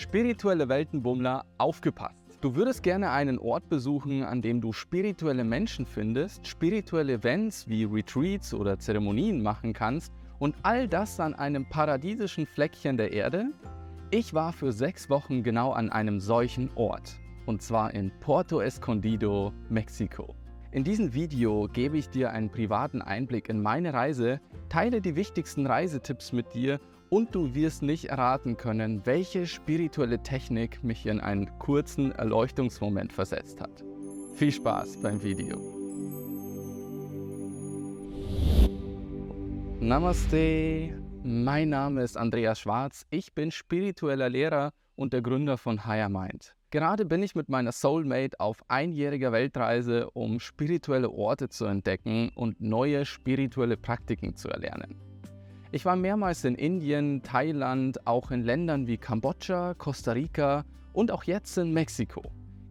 Spirituelle Weltenbummler, aufgepasst! Du würdest gerne einen Ort besuchen, an dem du spirituelle Menschen findest, spirituelle Events wie Retreats oder Zeremonien machen kannst und all das an einem paradiesischen Fleckchen der Erde? Ich war für sechs Wochen genau an einem solchen Ort, und zwar in Porto Escondido, Mexiko. In diesem Video gebe ich dir einen privaten Einblick in meine Reise, teile die wichtigsten Reisetipps mit dir und du wirst nicht erraten können, welche spirituelle Technik mich in einen kurzen Erleuchtungsmoment versetzt hat. Viel Spaß beim Video. Namaste, mein Name ist Andreas Schwarz, ich bin spiritueller Lehrer und der Gründer von Higher Mind. Gerade bin ich mit meiner Soulmate auf einjähriger Weltreise, um spirituelle Orte zu entdecken und neue spirituelle Praktiken zu erlernen. Ich war mehrmals in Indien, Thailand, auch in Ländern wie Kambodscha, Costa Rica und auch jetzt in Mexiko.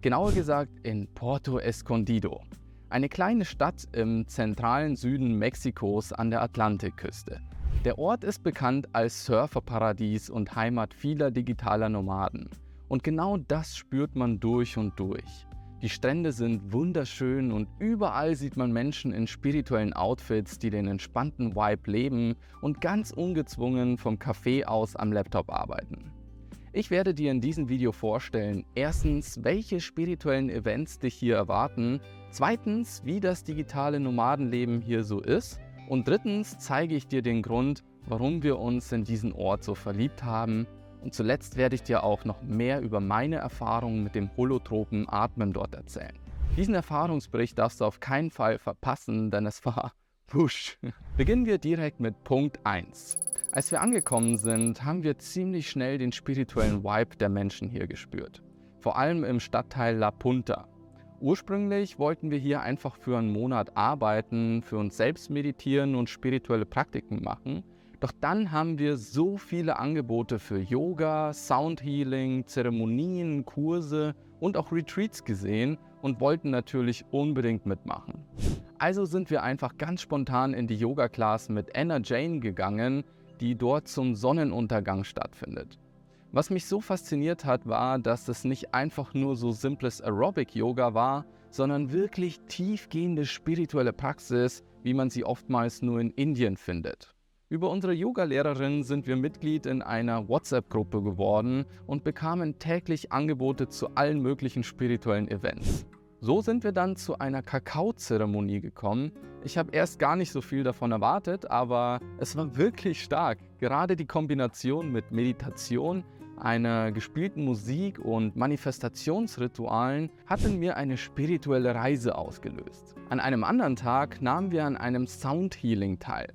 Genauer gesagt in Porto Escondido, eine kleine Stadt im zentralen Süden Mexikos an der Atlantikküste. Der Ort ist bekannt als Surferparadies und Heimat vieler digitaler Nomaden. Und genau das spürt man durch und durch. Die Strände sind wunderschön und überall sieht man Menschen in spirituellen Outfits, die den entspannten Vibe leben und ganz ungezwungen vom Café aus am Laptop arbeiten. Ich werde dir in diesem Video vorstellen, erstens, welche spirituellen Events dich hier erwarten, zweitens, wie das digitale Nomadenleben hier so ist und drittens zeige ich dir den Grund, warum wir uns in diesen Ort so verliebt haben und zuletzt werde ich dir auch noch mehr über meine Erfahrungen mit dem holotropen Atmen dort erzählen. Diesen Erfahrungsbericht darfst du auf keinen Fall verpassen, denn es war wusch. Beginnen wir direkt mit Punkt 1. Als wir angekommen sind, haben wir ziemlich schnell den spirituellen Vibe der Menschen hier gespürt. Vor allem im Stadtteil La Punta. Ursprünglich wollten wir hier einfach für einen Monat arbeiten, für uns selbst meditieren und spirituelle Praktiken machen. Doch dann haben wir so viele Angebote für Yoga, Soundhealing, Zeremonien, Kurse und auch Retreats gesehen und wollten natürlich unbedingt mitmachen. Also sind wir einfach ganz spontan in die Yoga-Class mit Anna Jane gegangen, die dort zum Sonnenuntergang stattfindet. Was mich so fasziniert hat, war, dass es nicht einfach nur so simples Aerobic-Yoga war, sondern wirklich tiefgehende spirituelle Praxis, wie man sie oftmals nur in Indien findet. Über unsere Yoga-Lehrerin sind wir Mitglied in einer WhatsApp-Gruppe geworden und bekamen täglich Angebote zu allen möglichen spirituellen Events. So sind wir dann zu einer Kakaozeremonie gekommen. Ich habe erst gar nicht so viel davon erwartet, aber es war wirklich stark. Gerade die Kombination mit Meditation, einer gespielten Musik und Manifestationsritualen hat in mir eine spirituelle Reise ausgelöst. An einem anderen Tag nahmen wir an einem Soundhealing teil.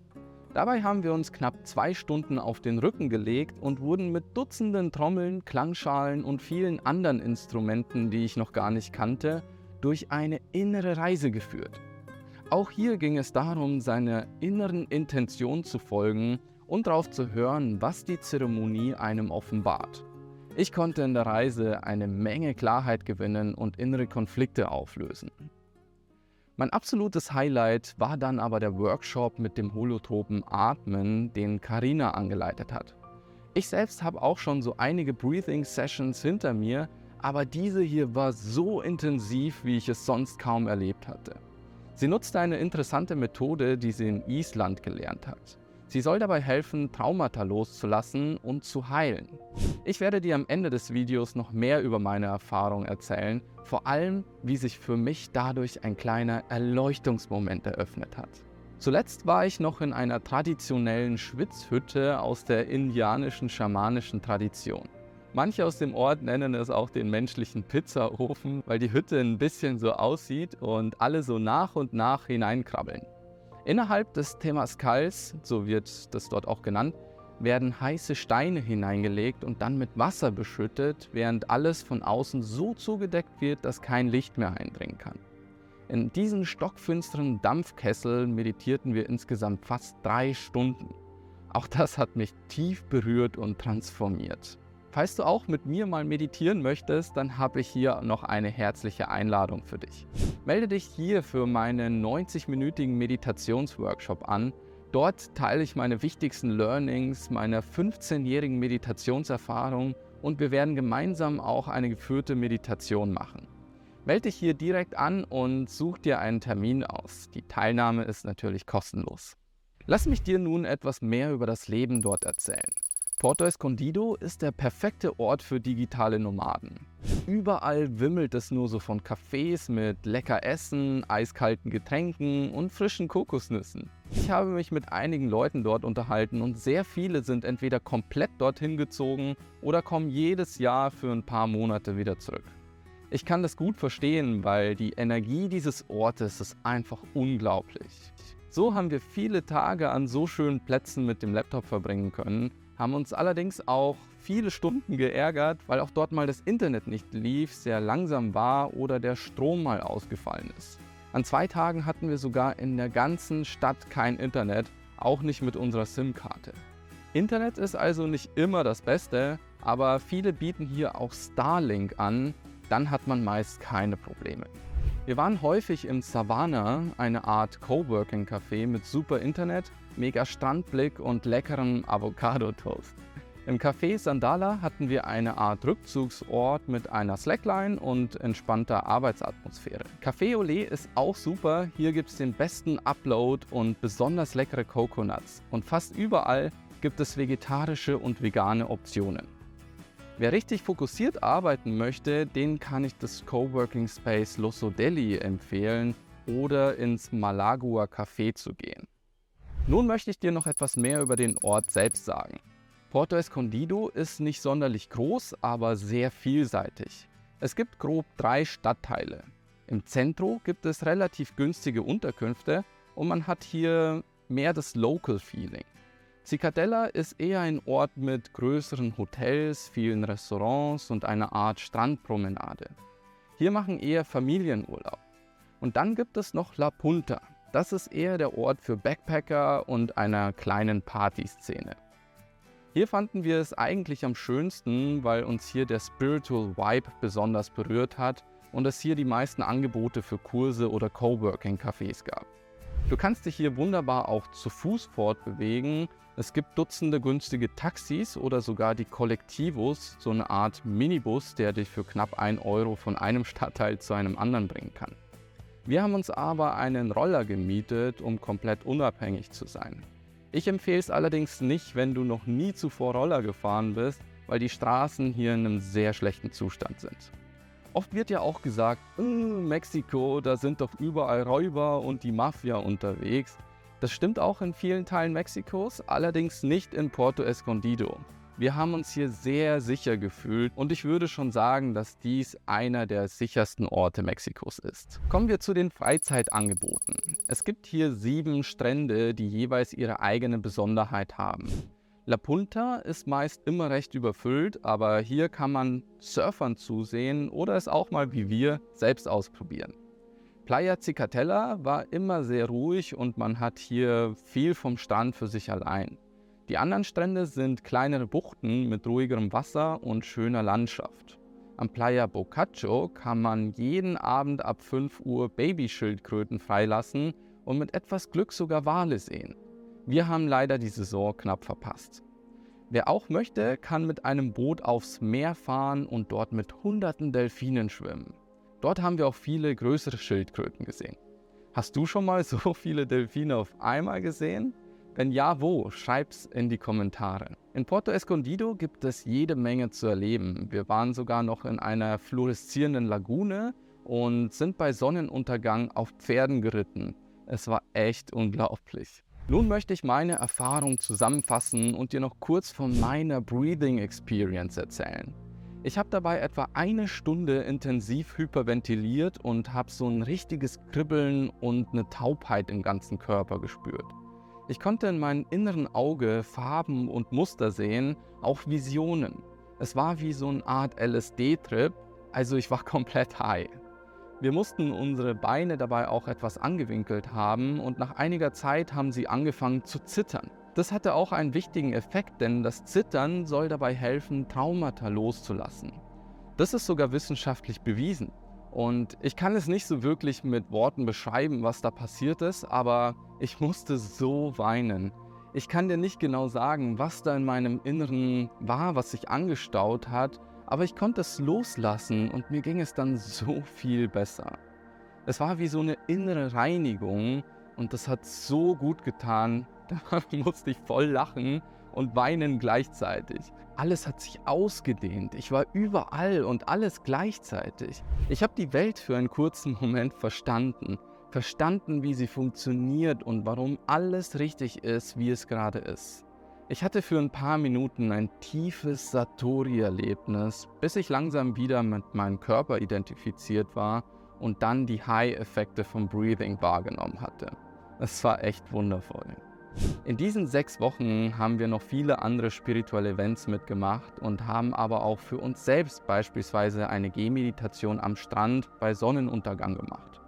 Dabei haben wir uns knapp zwei Stunden auf den Rücken gelegt und wurden mit Dutzenden Trommeln, Klangschalen und vielen anderen Instrumenten, die ich noch gar nicht kannte, durch eine innere Reise geführt. Auch hier ging es darum, seiner inneren Intention zu folgen und darauf zu hören, was die Zeremonie einem offenbart. Ich konnte in der Reise eine Menge Klarheit gewinnen und innere Konflikte auflösen. Mein absolutes Highlight war dann aber der Workshop mit dem holotropen Atmen, den Karina angeleitet hat. Ich selbst habe auch schon so einige Breathing Sessions hinter mir, aber diese hier war so intensiv, wie ich es sonst kaum erlebt hatte. Sie nutzte eine interessante Methode, die sie in Island gelernt hat. Sie soll dabei helfen, Traumata loszulassen und zu heilen. Ich werde dir am Ende des Videos noch mehr über meine Erfahrung erzählen, vor allem wie sich für mich dadurch ein kleiner Erleuchtungsmoment eröffnet hat. Zuletzt war ich noch in einer traditionellen Schwitzhütte aus der indianischen schamanischen Tradition. Manche aus dem Ort nennen es auch den menschlichen Pizzaofen, weil die Hütte ein bisschen so aussieht und alle so nach und nach hineinkrabbeln. Innerhalb des Temaskals, so wird das dort auch genannt, werden heiße Steine hineingelegt und dann mit Wasser beschüttet, während alles von außen so zugedeckt wird, dass kein Licht mehr eindringen kann. In diesen stockfinsteren Dampfkesseln meditierten wir insgesamt fast drei Stunden. Auch das hat mich tief berührt und transformiert. Falls du auch mit mir mal meditieren möchtest, dann habe ich hier noch eine herzliche Einladung für dich. Melde dich hier für meinen 90-minütigen Meditationsworkshop an. Dort teile ich meine wichtigsten Learnings, meine 15-jährigen Meditationserfahrung und wir werden gemeinsam auch eine geführte Meditation machen. Melde dich hier direkt an und such dir einen Termin aus. Die Teilnahme ist natürlich kostenlos. Lass mich dir nun etwas mehr über das Leben dort erzählen. Porto Escondido ist der perfekte Ort für digitale Nomaden. Überall wimmelt es nur so von Cafés mit lecker Essen, eiskalten Getränken und frischen Kokosnüssen. Ich habe mich mit einigen Leuten dort unterhalten und sehr viele sind entweder komplett dorthin gezogen oder kommen jedes Jahr für ein paar Monate wieder zurück. Ich kann das gut verstehen, weil die Energie dieses Ortes ist einfach unglaublich. So haben wir viele Tage an so schönen Plätzen mit dem Laptop verbringen können haben uns allerdings auch viele Stunden geärgert, weil auch dort mal das Internet nicht lief, sehr langsam war oder der Strom mal ausgefallen ist. An zwei Tagen hatten wir sogar in der ganzen Stadt kein Internet, auch nicht mit unserer SIM-Karte. Internet ist also nicht immer das Beste, aber viele bieten hier auch Starlink an, dann hat man meist keine Probleme. Wir waren häufig im Savannah, eine Art Coworking-Café mit super Internet, mega Strandblick und leckerem Avocado-Toast. Im Café Sandala hatten wir eine Art Rückzugsort mit einer Slackline und entspannter Arbeitsatmosphäre. Café Olé ist auch super, hier gibt es den besten Upload und besonders leckere Coconuts. Und fast überall gibt es vegetarische und vegane Optionen. Wer richtig fokussiert arbeiten möchte, den kann ich das Coworking Space Loso Delhi empfehlen oder ins Malagua Café zu gehen. Nun möchte ich dir noch etwas mehr über den Ort selbst sagen. Porto Escondido ist nicht sonderlich groß, aber sehr vielseitig. Es gibt grob drei Stadtteile. Im Zentrum gibt es relativ günstige Unterkünfte und man hat hier mehr das Local Feeling. Cicadella ist eher ein Ort mit größeren Hotels, vielen Restaurants und einer Art Strandpromenade. Hier machen eher Familienurlaub. Und dann gibt es noch La Punta. Das ist eher der Ort für Backpacker und einer kleinen Partyszene. Hier fanden wir es eigentlich am schönsten, weil uns hier der Spiritual Vibe besonders berührt hat und es hier die meisten Angebote für Kurse oder Coworking-Cafés gab. Du kannst dich hier wunderbar auch zu Fuß fortbewegen. Es gibt Dutzende günstige Taxis oder sogar die Kollektivos, so eine Art Minibus, der dich für knapp 1 Euro von einem Stadtteil zu einem anderen bringen kann. Wir haben uns aber einen Roller gemietet, um komplett unabhängig zu sein. Ich empfehle es allerdings nicht, wenn du noch nie zuvor Roller gefahren bist, weil die Straßen hier in einem sehr schlechten Zustand sind. Oft wird ja auch gesagt, äh, Mexiko, da sind doch überall Räuber und die Mafia unterwegs. Das stimmt auch in vielen Teilen Mexikos, allerdings nicht in Puerto Escondido. Wir haben uns hier sehr sicher gefühlt und ich würde schon sagen, dass dies einer der sichersten Orte Mexikos ist. Kommen wir zu den Freizeitangeboten. Es gibt hier sieben Strände, die jeweils ihre eigene Besonderheit haben. La Punta ist meist immer recht überfüllt, aber hier kann man Surfern zusehen oder es auch mal wie wir selbst ausprobieren. Playa Cicatella war immer sehr ruhig und man hat hier viel vom Strand für sich allein. Die anderen Strände sind kleinere Buchten mit ruhigerem Wasser und schöner Landschaft. Am Playa Bocacho kann man jeden Abend ab 5 Uhr Babyschildkröten freilassen und mit etwas Glück sogar Wale sehen. Wir haben leider die Saison knapp verpasst. Wer auch möchte, kann mit einem Boot aufs Meer fahren und dort mit hunderten Delfinen schwimmen. Dort haben wir auch viele größere Schildkröten gesehen. Hast du schon mal so viele Delfine auf einmal gesehen? Wenn ja, wo? Schreib's in die Kommentare. In Porto Escondido gibt es jede Menge zu erleben. Wir waren sogar noch in einer fluoreszierenden Lagune und sind bei Sonnenuntergang auf Pferden geritten. Es war echt unglaublich. Nun möchte ich meine Erfahrung zusammenfassen und dir noch kurz von meiner Breathing Experience erzählen. Ich habe dabei etwa eine Stunde intensiv hyperventiliert und habe so ein richtiges Kribbeln und eine Taubheit im ganzen Körper gespürt. Ich konnte in meinem inneren Auge Farben und Muster sehen, auch Visionen. Es war wie so eine Art LSD-Trip, also ich war komplett high. Wir mussten unsere Beine dabei auch etwas angewinkelt haben und nach einiger Zeit haben sie angefangen zu zittern. Das hatte auch einen wichtigen Effekt, denn das Zittern soll dabei helfen, Traumata loszulassen. Das ist sogar wissenschaftlich bewiesen. Und ich kann es nicht so wirklich mit Worten beschreiben, was da passiert ist, aber ich musste so weinen. Ich kann dir nicht genau sagen, was da in meinem Inneren war, was sich angestaut hat, aber ich konnte es loslassen und mir ging es dann so viel besser. Es war wie so eine innere Reinigung und das hat so gut getan. Da musste ich voll lachen und weinen gleichzeitig. Alles hat sich ausgedehnt. Ich war überall und alles gleichzeitig. Ich habe die Welt für einen kurzen Moment verstanden. Verstanden, wie sie funktioniert und warum alles richtig ist, wie es gerade ist. Ich hatte für ein paar Minuten ein tiefes Satori-Erlebnis, bis ich langsam wieder mit meinem Körper identifiziert war und dann die High-Effekte vom Breathing wahrgenommen hatte. Es war echt wundervoll. In diesen sechs Wochen haben wir noch viele andere spirituelle Events mitgemacht und haben aber auch für uns selbst beispielsweise eine Gehmeditation am Strand bei Sonnenuntergang gemacht.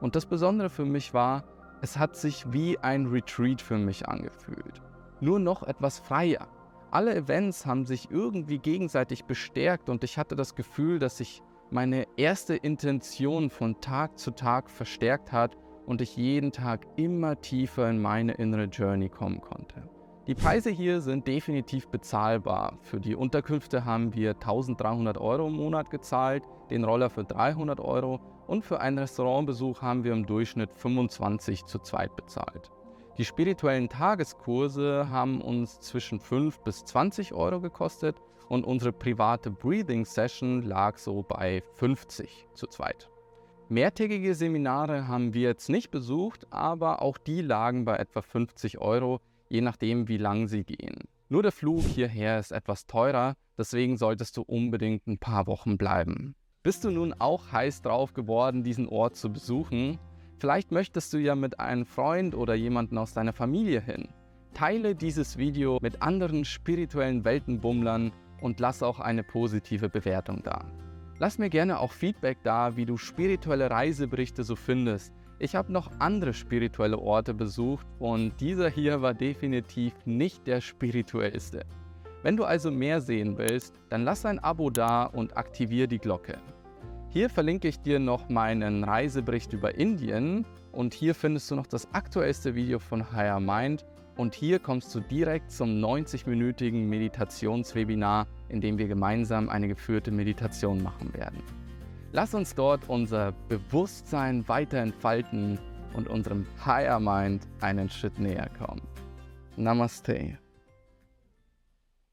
Und das Besondere für mich war, es hat sich wie ein Retreat für mich angefühlt nur noch etwas freier. Alle Events haben sich irgendwie gegenseitig bestärkt und ich hatte das Gefühl, dass sich meine erste Intention von Tag zu Tag verstärkt hat und ich jeden Tag immer tiefer in meine innere Journey kommen konnte. Die Preise hier sind definitiv bezahlbar. Für die Unterkünfte haben wir 1300 Euro im Monat gezahlt, den Roller für 300 Euro und für einen Restaurantbesuch haben wir im Durchschnitt 25 zu zweit bezahlt. Die spirituellen Tageskurse haben uns zwischen 5 bis 20 Euro gekostet und unsere private Breathing Session lag so bei 50 zu zweit. Mehrtägige Seminare haben wir jetzt nicht besucht, aber auch die lagen bei etwa 50 Euro, je nachdem wie lang sie gehen. Nur der Flug hierher ist etwas teurer, deswegen solltest du unbedingt ein paar Wochen bleiben. Bist du nun auch heiß drauf geworden, diesen Ort zu besuchen? Vielleicht möchtest du ja mit einem Freund oder jemanden aus deiner Familie hin. Teile dieses Video mit anderen spirituellen Weltenbummlern und lass auch eine positive Bewertung da. Lass mir gerne auch Feedback da, wie du spirituelle Reiseberichte so findest. Ich habe noch andere spirituelle Orte besucht und dieser hier war definitiv nicht der spirituellste. Wenn du also mehr sehen willst, dann lass ein Abo da und aktiviere die Glocke. Hier verlinke ich dir noch meinen Reisebericht über Indien und hier findest du noch das aktuellste Video von Higher Mind und hier kommst du direkt zum 90-minütigen Meditationswebinar, in dem wir gemeinsam eine geführte Meditation machen werden. Lass uns dort unser Bewusstsein weiter entfalten und unserem Higher Mind einen Schritt näher kommen. Namaste.